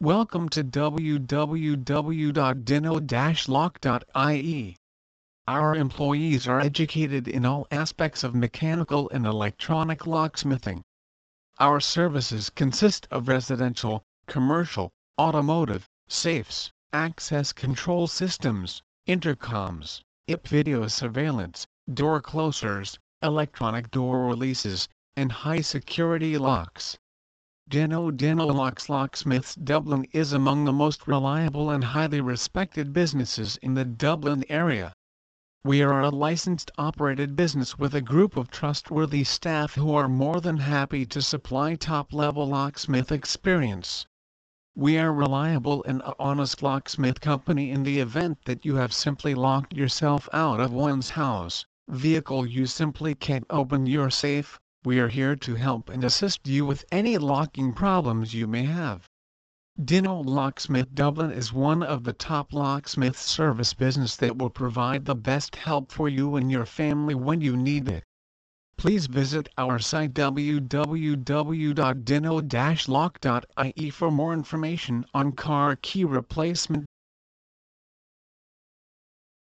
Welcome to www.dyno-lock.ie. Our employees are educated in all aspects of mechanical and electronic locksmithing. Our services consist of residential, commercial, automotive, safes, access control systems, intercoms, IP video surveillance, door closers, electronic door releases, and high security locks. Dyno Dyno Locks Locksmiths Dublin is among the most reliable and highly respected businesses in the Dublin area. We are a licensed operated business with a group of trustworthy staff who are more than happy to supply top-level locksmith experience. We are reliable and a honest locksmith company in the event that you have simply locked yourself out of one's house, vehicle you simply can't open your safe, we are here to help and assist you with any locking problems you may have. Dyno Locksmith Dublin is one of the top locksmith service business that will provide the best help for you and your family when you need it. Please visit our site www.dyno-lock.ie for more information on car key replacement